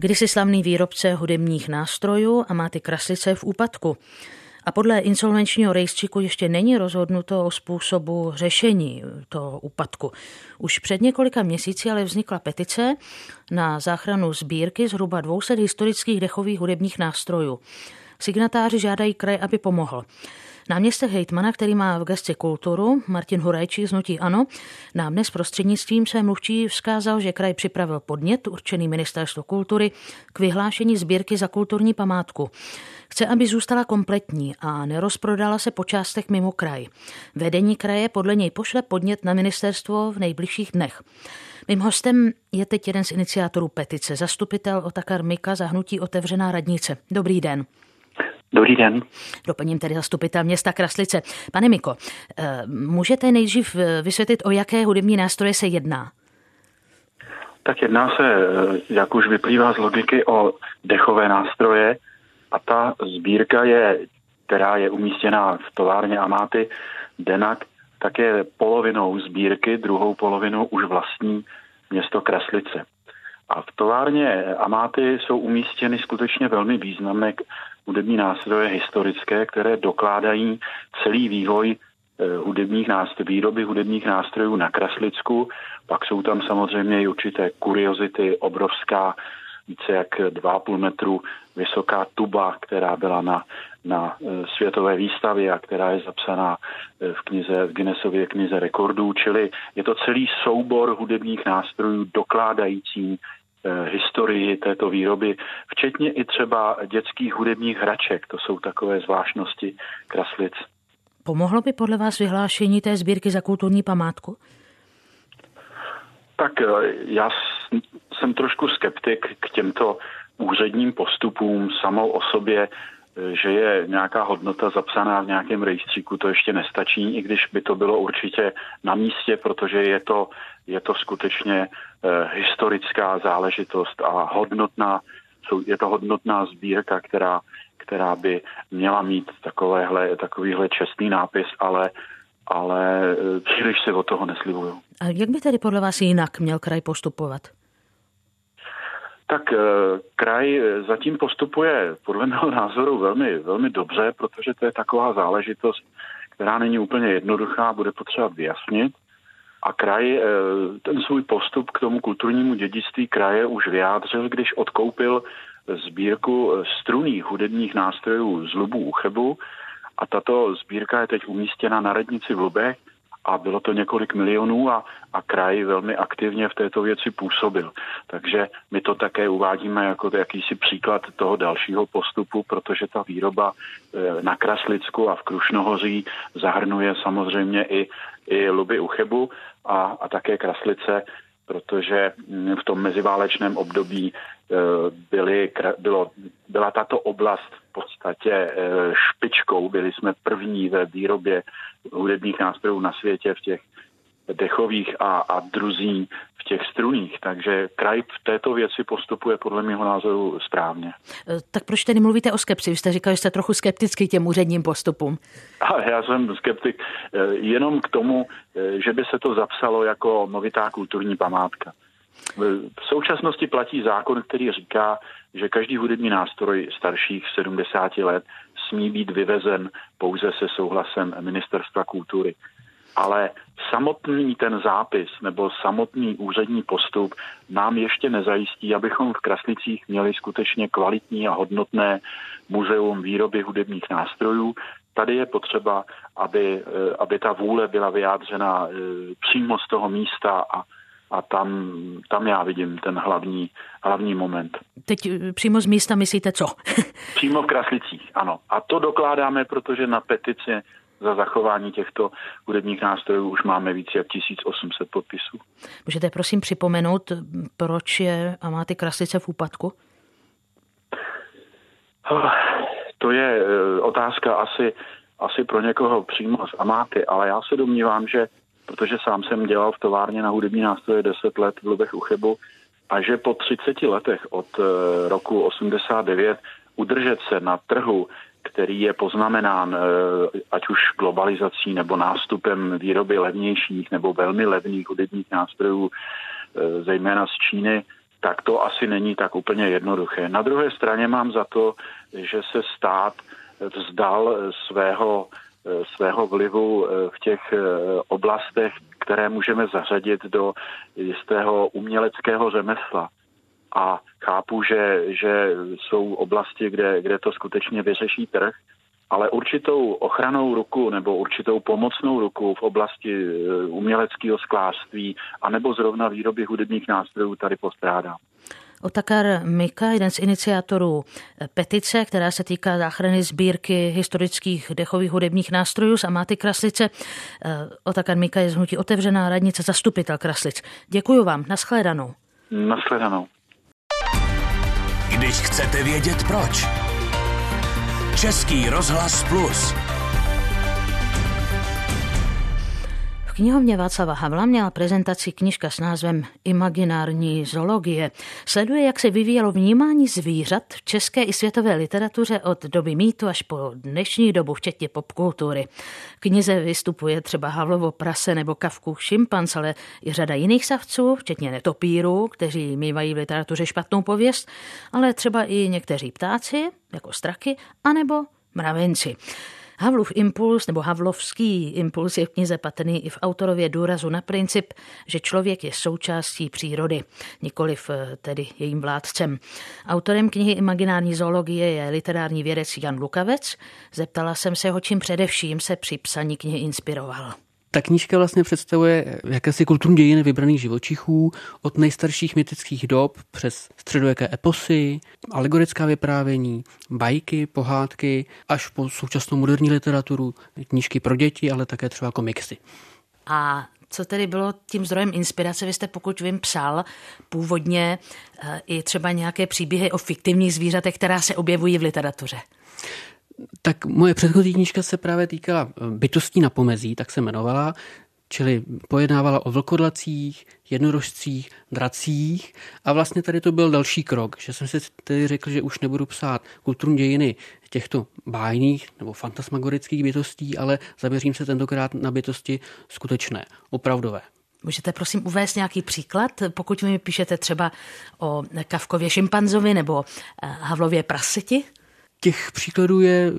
Kdysi slavný výrobce hudebních nástrojů a má ty kraslice v úpadku. A podle insolvenčního rejstříku ještě není rozhodnuto o způsobu řešení toho úpadku. Už před několika měsíci ale vznikla petice na záchranu sbírky zhruba 200 historických dechových hudebních nástrojů. Signatáři žádají kraj, aby pomohl. Náměstek hejtmana, který má v gestci kulturu, Martin Hurajčík z Nutí Ano, nám dnes prostřednictvím své mluvčí vzkázal, že kraj připravil podnět určený ministerstvo kultury k vyhlášení sbírky za kulturní památku. Chce, aby zůstala kompletní a nerozprodala se po částech mimo kraj. Vedení kraje podle něj pošle podnět na ministerstvo v nejbližších dnech. Mým hostem je teď jeden z iniciátorů petice, zastupitel Otakar Mika za hnutí Otevřená radnice. Dobrý den. Dobrý den. Doplním tedy zastupitel města Kraslice. Pane Miko, eh, můžete nejdřív eh, vysvětlit, o jaké hudební nástroje se jedná? Tak jedná se, eh, jak už vyplývá z logiky, o dechové nástroje a ta sbírka je, která je umístěná v továrně Amáty Denak, tak je polovinou sbírky, druhou polovinou už vlastní město Kraslice. A v továrně Amáty jsou umístěny skutečně velmi významné hudební nástroje historické, které dokládají celý vývoj eh, hudebních nástrojů, výroby hudebních nástrojů na Kraslicku. Pak jsou tam samozřejmě i určité kuriozity, obrovská, více jak 2,5 metru vysoká tuba, která byla na, na eh, světové výstavě a která je zapsaná eh, v knize, v Guinnessově knize rekordů, čili je to celý soubor hudebních nástrojů dokládající historii této výroby, včetně i třeba dětských hudebních hraček. To jsou takové zvláštnosti kraslic. Pomohlo by podle vás vyhlášení té sbírky za kulturní památku? Tak eh, já jsem trošku skeptik k těmto úředním postupům samou o sobě, eh, že je nějaká hodnota zapsaná v nějakém rejstříku, to ještě nestačí, i když by to bylo určitě na místě, protože je to, je to skutečně Eh, historická záležitost a hodnotná, je to hodnotná sbírka, která, která by měla mít takovéhle, takovýhle čestný nápis, ale ale eh, příliš se od toho neslibuju. A jak by tedy podle vás jinak měl kraj postupovat? Tak eh, kraj zatím postupuje podle mého názoru velmi, velmi dobře, protože to je taková záležitost, která není úplně jednoduchá, bude potřeba vyjasnit. A kraj eh, ten svůj postup k tomu kulturnímu dědictví kraje už vyjádřil, když odkoupil sbírku eh, struných hudebních nástrojů z Lubu u Chebu a tato sbírka je teď umístěna na radnici v Lubech a bylo to několik milionů a, a kraj velmi aktivně v této věci působil. Takže my to také uvádíme jako jakýsi příklad toho dalšího postupu, protože ta výroba eh, na Kraslicku a v Krušnohoří zahrnuje samozřejmě i, i Luby u Chebu a, a také Kraslice, protože mm, v tom meziválečném období eh, byly, bylo, byla tato oblast podstatě eh, špičkou. Byli jsme první ve výrobě hudebních nástrojů na světě v těch dechových a, a druzí v těch struních. Takže kraj v této věci postupuje podle mého názoru správně. E, tak proč tedy mluvíte o skepsi? Vy jste říkal, že jste trochu skeptický těm úředním postupům. A já jsem skeptik e, jenom k tomu, že by se to zapsalo jako movitá kulturní památka. V současnosti platí zákon, který říká, že každý hudební nástroj starších 70 let smí být vyvezen pouze se souhlasem Ministerstva kultury. Ale samotný ten zápis nebo samotný úřední postup nám ještě nezajistí, abychom v Kraslicích měli skutečně kvalitní a hodnotné muzeum výroby hudebních nástrojů, tady je potřeba, aby, aby ta vůle byla vyjádřena přímo z toho místa a, a tam, tam já vidím ten hlavní, hlavní moment. Teď přímo z místa myslíte co? přímo v Kraslicích, ano. A to dokládáme, protože na petici za zachování těchto hudebních nástrojů už máme více jak 1800 podpisů. Můžete prosím připomenout, proč je a má ty kraslice v úpadku? To je eh, otázka asi, asi pro někoho přímo z Amáty, ale já se domnívám, že protože sám jsem dělal v továrně na hudební nástroje 10 let v Lubech u Chebu a že po 30 letech od eh, roku 89 udržet se na trhu který je poznamenán eh, ať už globalizací nebo nástupem výroby levnějších nebo velmi levných hudebních nástrojů, eh, zejména z Číny, tak to asi není tak úplně jednoduché. Na druhé straně mám za to, že se stát vzdal svého, svého vlivu v těch oblastech, které můžeme zařadit do jistého uměleckého řemesla a chápu, že, že jsou oblasti, kde, kde to skutečně vyřeší trh, ale určitou ochranou ruku nebo určitou pomocnou ruku v oblasti eh, uměleckého sklářství anebo zrovna výroby hudebních nástrojů tady postrádám. Otakar Mika, jeden z iniciátorů eh, petice, která se týká záchrany sbírky historických dechových hudebních nástrojů z Amáty Kraslice. Eh, Otakar Mika je z hnutí otevřená radnice zastupitel Kraslic. Děkuji vám, nashledanou. Nashledanou když chcete vědět proč. Český rozhlas plus. Knihovně Václava Havla měla prezentaci knižka s názvem Imaginární zoologie. Sleduje, jak se vyvíjelo vnímání zvířat v české i světové literatuře od doby mýtu až po dnešní dobu, včetně popkultury. V knize vystupuje třeba Havlovo prase nebo Kavku šimpanz, ale i řada jiných savců, včetně netopírů, kteří mývají v literatuře špatnou pověst, ale třeba i někteří ptáci, jako straky, anebo mravenci. Havlův impuls nebo Havlovský impuls je v knize patrný i v autorově důrazu na princip, že člověk je součástí přírody, nikoliv eh, tedy jejím vládcem. Autorem knihy Imaginární zoologie je literární vědec Jan Lukavec. Zeptala jsem se ho, čím především se při psaní knihy inspiroval. Ta knížka vlastně představuje jakési kulturní dějiny vybraných živočichů od nejstarších mytických dob přes středověké eposy, alegorická vyprávění, bajky, pohádky, až po současnou moderní literaturu, knížky pro děti, ale také třeba komiksy. A co tedy bylo tím zdrojem inspirace? Vy jste, pokud vím, psal původně eh, i třeba nějaké příběhy o fiktivních zvířatech, která se objevují v literatuře. Tak moje předchozí knížka se právě týkala eh, bytostí na pomezí, tak se jmenovala, čili pojednávala o vlkodlacích, jednorožcích, dracích a vlastně tady to byl další krok, že jsem si tedy řekl, že už nebudu psát kulturní dějiny těchto bájných nebo fantasmagorických bytostí, ale zaměřím se tentokrát na bytosti skutečné, opravdové. Můžete prosím uvést nějaký příklad, pokud mi píšete třeba o Kavkově šimpanzovi nebo eh, Havlově praseti? Těch příkladů je,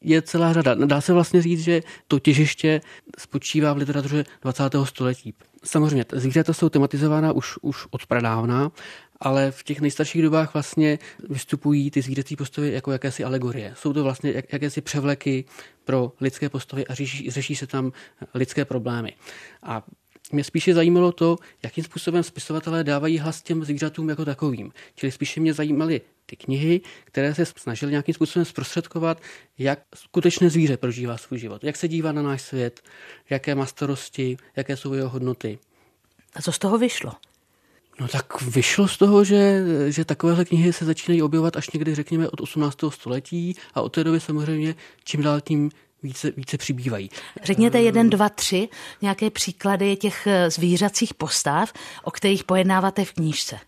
je celá řada. Dá se vlastně říct, že to těžiště spočívá v literatuře 20. století. Samozřejmě, zvířata jsou tematizována už, už od pradávna, ale v těch nejstarších dobách vlastně vystupují ty zvířecí postavy jako jakési alegorie. Jsou to vlastně jak, jakési převleky pro lidské postavy a řeší, řeší se tam lidské problémy. A mě spíše zajímalo to, jakým způsobem spisovatelé dávají hlas těm zvířatům jako takovým. Čili spíše mě zajímaly ty knihy, které se snažily nějakým způsobem zprostředkovat, jak skutečné zvíře prožívá svůj život, jak se dívá na náš svět, jaké má starosti, jaké jsou jeho hodnoty. A co z toho vyšlo? No tak vyšlo z toho, že, že takovéhle knihy se začínají objevovat až někdy, řekněme, od 18. století a od té doby samozřejmě čím dál tím více, více přibývají. Řekněte jeden, dva, tři nějaké příklady těch eh, zvířacích postav, o kterých pojednáváte v knížce.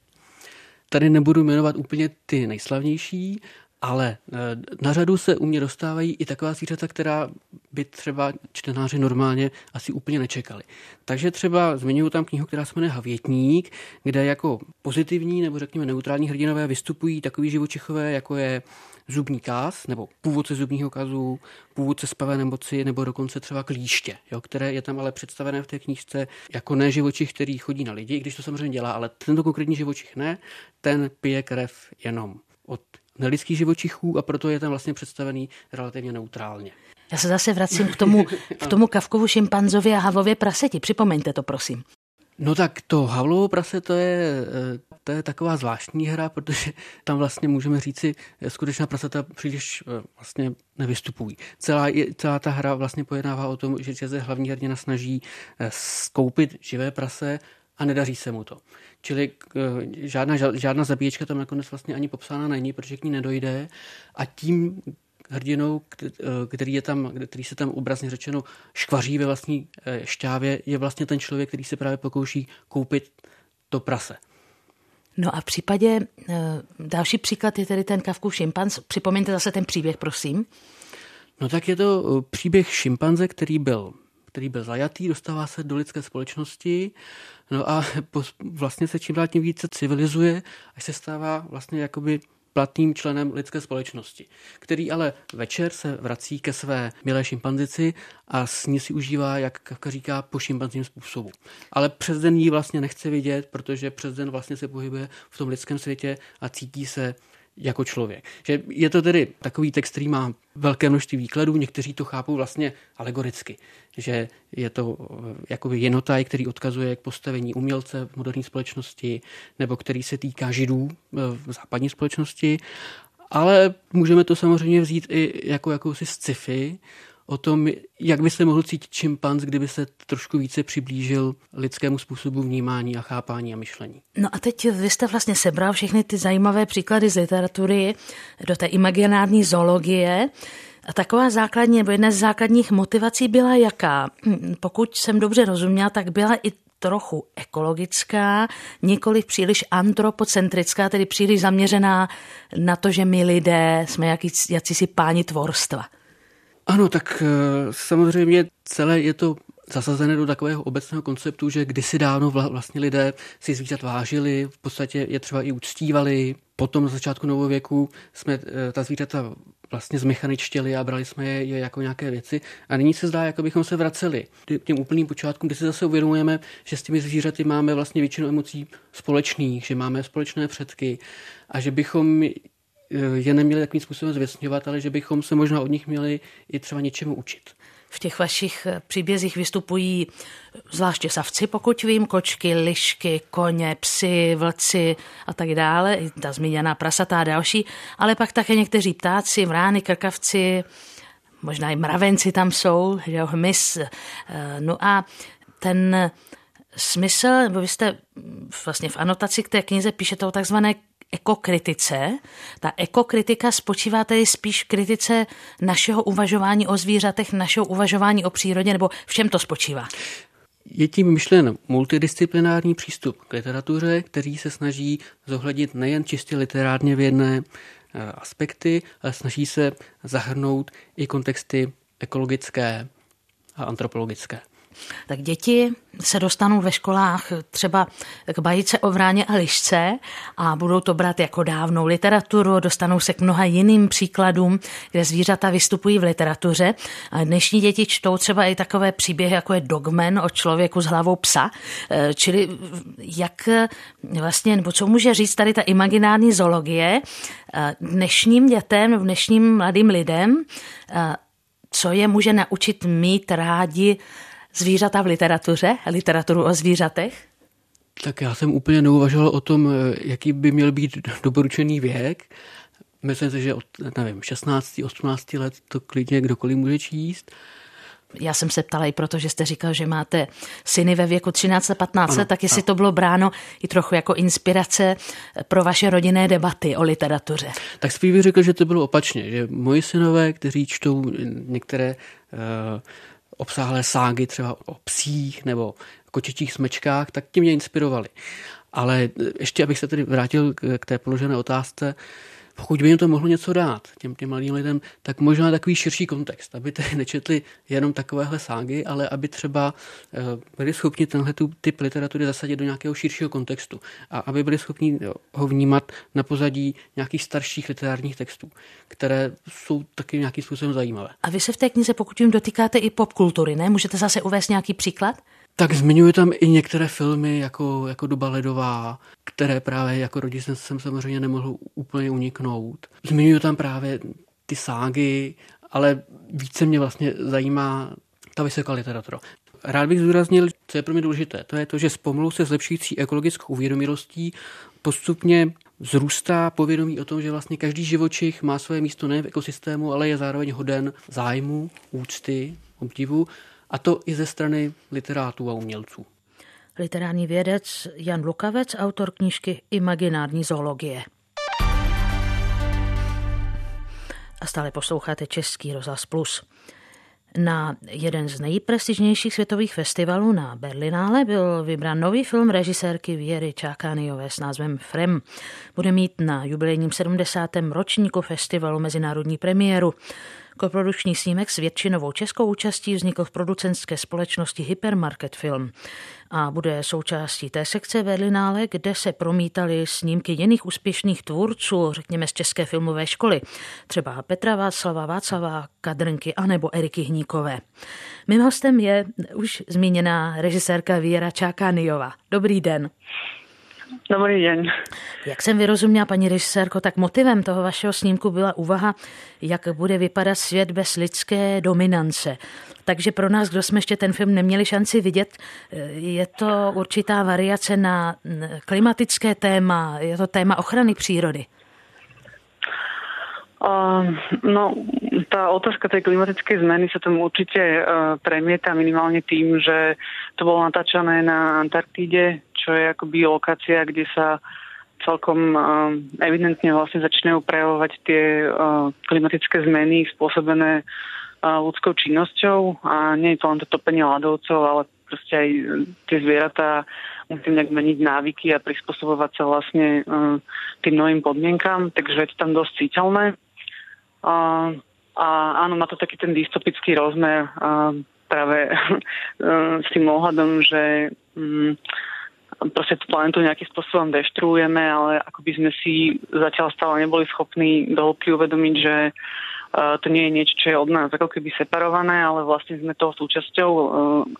Tady nebudu jmenovat úplně ty nejslavnější, ale eh, na řadu se u mě dostávají i taková zvířata, která by třeba čtenáři normálně asi úplně nečekali. Takže třeba zmiňuji tam knihu, která se jmenuje Havětník, kde jako pozitivní nebo řekněme neutrální hrdinové vystupují takový živočichové, jako je zubní kaz, nebo původce zubního kazu, původce spavé nemoci, nebo dokonce třeba klíště, jo, které je tam ale představené v té knížce jako ne živočich, který chodí na lidi, i když to samozřejmě dělá, ale tento konkrétní živočich ne, ten pije krev jenom od nelidských živočichů a proto je tam vlastně představený relativně neutrálně. Já se zase vracím k tomu, k tomu Kavkovu šimpanzovi a Havlově praseti. Připomeňte to, prosím. No tak to Havlovo prase to je, eh, to je taková zvláštní hra, protože tam vlastně můžeme říci, eh, skutečná prasata příliš eh, vlastně nevystupují. Celá, celá ta hra vlastně pojednává o tom, že se hlavní hrdina snaží skoupit živé prase a nedaří se mu to. Čili žádná, žádná zabíječka tam nakonec vlastně ani popsána není, protože k ní nedojde a tím hrdinou, který, je tam, který se tam obrazně řečeno škvaří ve vlastní eh, šťávě, je vlastně ten člověk, který se právě pokouší koupit to prase. No a v případě, eh, další příklad je tedy ten Kavkův šimpanz. Připomeňte zase ten příběh, prosím. No tak je to eh, příběh šimpanze, který byl který byl zajatý, dostává se do lidské společnosti, no a vlastně se čím dál tím více civilizuje, až se stává vlastně jakoby platným členem lidské společnosti, který ale večer se vrací ke své milé šimpanzici a s ní si užívá, jak Kafka říká, po šimpanzím způsobu. Ale přes den jí vlastně nechce vidět, protože přes den vlastně se pohybuje v tom lidském světě a cítí se jako člověk. Že je to tedy takový text, který má velké množství výkladů, někteří to chápou vlastně alegoricky, že je to eh, jakoby jenotaj, který odkazuje k postavení umělce v moderní společnosti, nebo který se týká židů eh, v západní společnosti, ale můžeme to samozřejmě vzít i jako jakousi sci-fi, o tom, jak by se mohl cítit šimpanz, kdyby se trošku více přiblížil lidskému způsobu vnímání a chápání a myšlení. No a teď vy jste vlastně sebral všechny ty zajímavé příklady z literatury do té imaginární zoologie. A taková základní, nebo jedna z základních motivací byla jaká? Hm, pokud jsem dobře rozuměla, tak byla i trochu ekologická, nikoli příliš antropocentrická, tedy příliš zaměřená na to, že my lidé jsme jaký, jakýsi páni tvorstva. Ano, tak eh, samozřejmě celé je to zasazené do takového obecného konceptu, že kdysi dávno vlastně lidé si zvířat vážili, v podstatě je třeba i uctívali. Potom na začátku novověku jsme eh, ta zvířata vlastně zmechaničtěli a brali jsme je, jako nějaké věci. A nyní se zdá, jako bychom se vraceli k těm úplným počátkům, kdy si zase uvědomujeme, že s těmi zvířaty máme vlastně většinu emocí společných, že máme společné předky a že bychom je neměli takovým způsobem zvěstňovat, ale že bychom se možná od nich měli i třeba něčemu učit. V těch vašich eh, příbězích vystupují eh, zvláště savci, pokud vím, kočky, lišky, koně, psy, vlci a tak dále, i ta zmíněná prasatá a další, ale pak také někteří ptáci, vrány, krkavci, možná i mravenci tam jsou, jo, hmyz. No a ten smysl, nebo vy jste vlastně v anotaci k té knize píšete o takzvané ekokritice. Ta ekokritika spočívá tedy spíš v kritice našeho uvažování o zvířatech, našeho uvažování o přírodě, nebo v čem to spočívá? Je tím myšlen multidisciplinární přístup k literatuře, který se snaží zohlednit nejen čistě literárně vědné eh, aspekty, ale snaží se zahrnout i kontexty ekologické a antropologické tak děti se dostanou ve školách třeba k bajice o vráně a lišce a budou to brát jako dávnou literaturu, dostanou se k mnoha jiným příkladům, kde zvířata vystupují v literatuře. A dnešní děti čtou třeba i takové příběhy, jako je Dogman o člověku s hlavou psa, e, čili jak vlastně, nebo co může říct tady ta imaginární zoologie e, dnešním dětem, dnešním mladým lidem, e, co je může naučit mít rádi zvířata v literatuře, literaturu o zvířatech? Tak já jsem úplně neuvažoval o tom, jaký by měl být doporučený věk. Myslím si, že od nevím, 16, 18 let to klidně kdokoliv může číst. Já jsem se ptala i proto, že jste říkal, že máte syny ve věku 13 a 15 ano, tak jestli ano. to bylo bráno i trochu jako inspirace pro vaše rodinné debaty o literatuře. Tak spíš bych řekl, že to bylo opačně, že moji synové, kteří čtou některé uh, obsáhlé ságy třeba o psích nebo kočičích smečkách, tak ti mě inspirovali. Ale ještě, abych se tedy vrátil k té položené otázce, pokud by jim to mohlo něco dát, těm, těm mladým lidem, tak možná takový širší kontext, aby tedy nečetli jenom takovéhle ságy, ale aby třeba eh, byli schopni tenhle typ literatury zasadit do nějakého širšího kontextu a aby byli schopni ho vnímat na pozadí nějakých starších literárních textů, které jsou taky nějakým způsobem zajímavé. A vy se v té knize, pokud jim dotýkáte i popkultury, ne? Můžete zase uvést nějaký příklad? Tak zmiňuji tam i některé filmy jako, jako Doba ledová, které právě jako rodič jsem samozřejmě nemohl úplně uniknout. Zmiňuji tam právě ty ságy ale více mě vlastně zajímá ta vysoká literatura. Rád bych zdůraznil, co je pro mě důležité, to je to, že spomlu se zlepšující ekologickou uvědomilostí postupně vzrůstá povědomí o tom, že vlastně každý živočich má své místo ne v ekosystému, ale je zároveň hoden zájmu, úcty, obdivu, a to i ze strany literátů a umělců. Literární vědec Jan Lukavec, autor knížky Imaginární zoologie. A stále posloucháte Český rozhlas Plus. Na jeden z nejprestižnějších světových festivalů na Berlinále byl vybrán nový film režisérky Věry Čákániové s názvem Frem. Bude mít na jubilejním 70. ročníku festivalu mezinárodní premiéru. Koprodukční snímek s většinovou českou účastí vznikl v producentské společnosti Hypermarket Film a bude součástí té sekce Berlinále, kde se promítaly snímky jiných úspěšných tvůrců, řekněme z České filmové školy, třeba Petra Václava, Václava Kadrnky anebo Eriky Hníkové. Mým hostem je už zmíněná režisérka Věra Čákániová. Dobrý den. Dobrý den. Jak jsem vyrozuměla, paní režisérko, tak motivem toho vašeho snímku byla úvaha, jak bude vypadat svět bez lidské dominance. Takže pro nás, kdo jsme ještě ten film neměli šanci vidět, je to určitá variace na klimatické téma, je to téma ochrany přírody. Uh, no, tá otázka tej klimatickej zmeny sa tam určite uh, premieta minimálne tým, že to bolo natáčané na Antarktíde, čo je akoby lokácia, kde sa celkom uh, evidentne vlastne začínajú prejavovať tie uh, klimatické zmeny spôsobené uh, ľudskou činnosťou a nie je to len to topenie ľadovcov, ale proste aj tie zvieratá musím nejak meniť návyky a prispôsobovať sa vlastne uh, tým novým podmienkám, takže je to tam dosť citeľné. A, a áno, má to taký ten dystopický rozmer a práve s tým ohľadom, že um, proste tú planetu nejakým spôsobom deštruujeme, ale ako by sme si zatiaľ stále neboli schopní dohlbky uvedomiť, že uh, to nie je niečo, čo je od nás ako keby separované, ale vlastne sme toho súčasťou uh,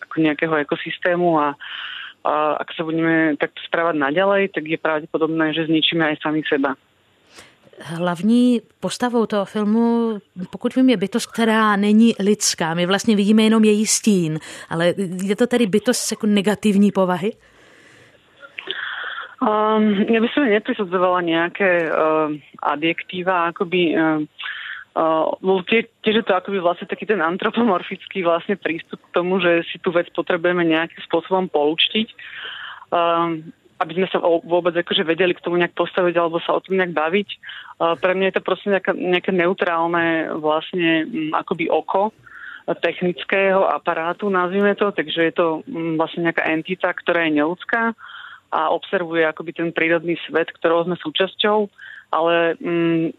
ako nejakého ekosystému a a ak sa budeme takto správať naďalej, tak je pravdepodobné, že zničíme aj sami seba. Hlavní postavou toho filmu, pokud vím, je bytost, která není lidská. My vlastně vidíme jenom její stín, ale je to tedy bytost jako negativní povahy? Um, ja by som neprisudzovala nejaké uh, adjektíva, akoby uh, uh, tie, tiež je to akoby vlastne taký ten antropomorfický vlastne prístup k tomu, že si tú vec potrebujeme nejakým spôsobom polúčtiť. Um, aby sme sa vôbec akože vedeli k tomu nejak postaviť alebo sa o tom nejak baviť. Pre mňa je to proste nejaké, nejaké neutrálne vlastne m, akoby oko technického aparátu, nazvime to, takže je to m, vlastne nejaká entita, ktorá je neľudská a observuje akoby ten prírodný svet, ktorého sme súčasťou, ale m,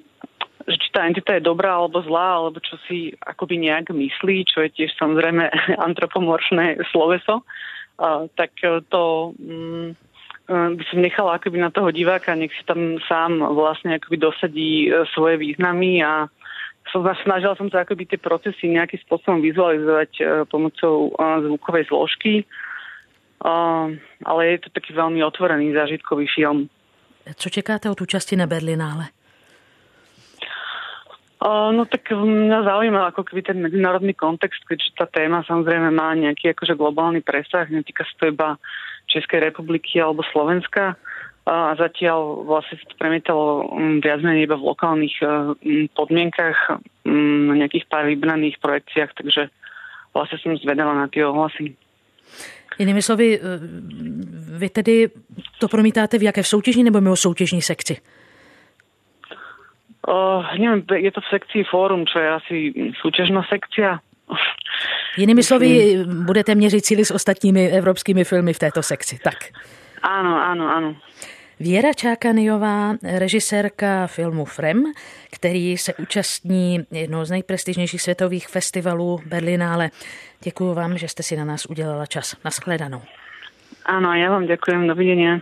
že či tá entita je dobrá alebo zlá, alebo čo si akoby nejak myslí, čo je tiež samozrejme antropomorfné sloveso, tak to... M, Eh, by som nechala akoby na toho diváka, nech si tam sám vlastne akoby dosadí eh, svoje významy a som, snažila som sa akoby tie procesy nejakým spôsobom vizualizovať eh, pomocou zvukovej zložky, ale je to taký veľmi otvorený zážitkový film. Co čekáte od účasti na Berlinále? No tak mňa zaujíma ako keby ten medzinárodný kontext, keďže tá téma samozrejme má nejaký akože globálny presah, netýka sa to iba Českej republiky alebo Slovenska a zatiaľ vlastne sa to premietalo mm, viac menej iba v lokálnych e, mm, podmienkach mm, na nejakých pár vybraných projekciách, takže vlastne som zvedala na tie ohlasy. Jinými slovy, e, vy tedy to promítáte v jaké v soutěžní nebo mimo soutěžní sekci? Uh, neviem, je to v sekcii Fórum, čo je asi súťažná sekcia. Jinými slovy, budete měřit síly s ostatními evropskými filmy v této sekci. Tak. Ano, ano, ano. Věra Čákaniová, režisérka filmu Frem, který se účastní jednoho z nejprestižnějších světových festivalů Berlinále. Děkuji vám, že jste si na nás udělala čas. Naschledanou. Ano, já vám děkuji. Dovidenia.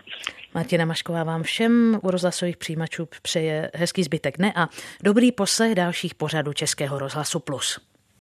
Martina Mašková vám všem u rozhlasových přijímačů přeje hezký zbytek dne a dobrý poslech dalších pořadů Českého rozhlasu Plus.